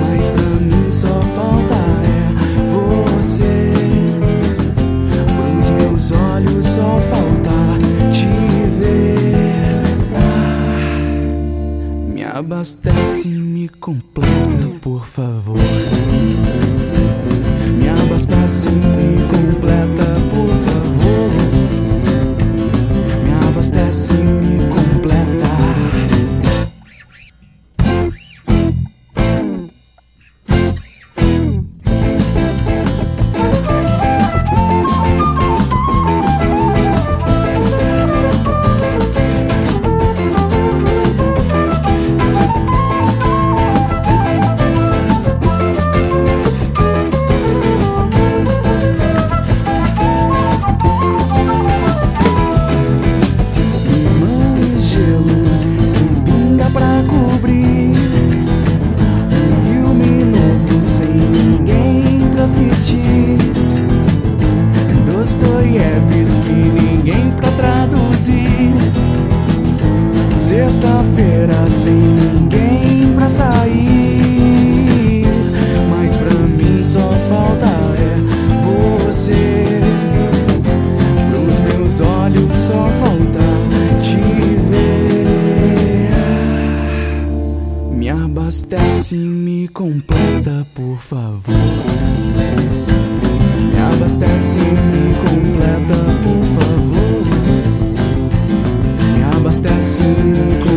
Mas pra mim só falta é você. Pros meus olhos só falta te ver. Ah, me abastece e me completa, por favor. Me abastece e me completa, por favor. Me abastece e me assistir. Dostoiévski, ninguém pra traduzir. Sexta-feira sem ninguém pra sair. Mas pra mim só falta é você. Pros meus olhos só falta te ver. Me abastece, me completa, por favor. Me abastece, me completa, por favor. Me abastece, me completa.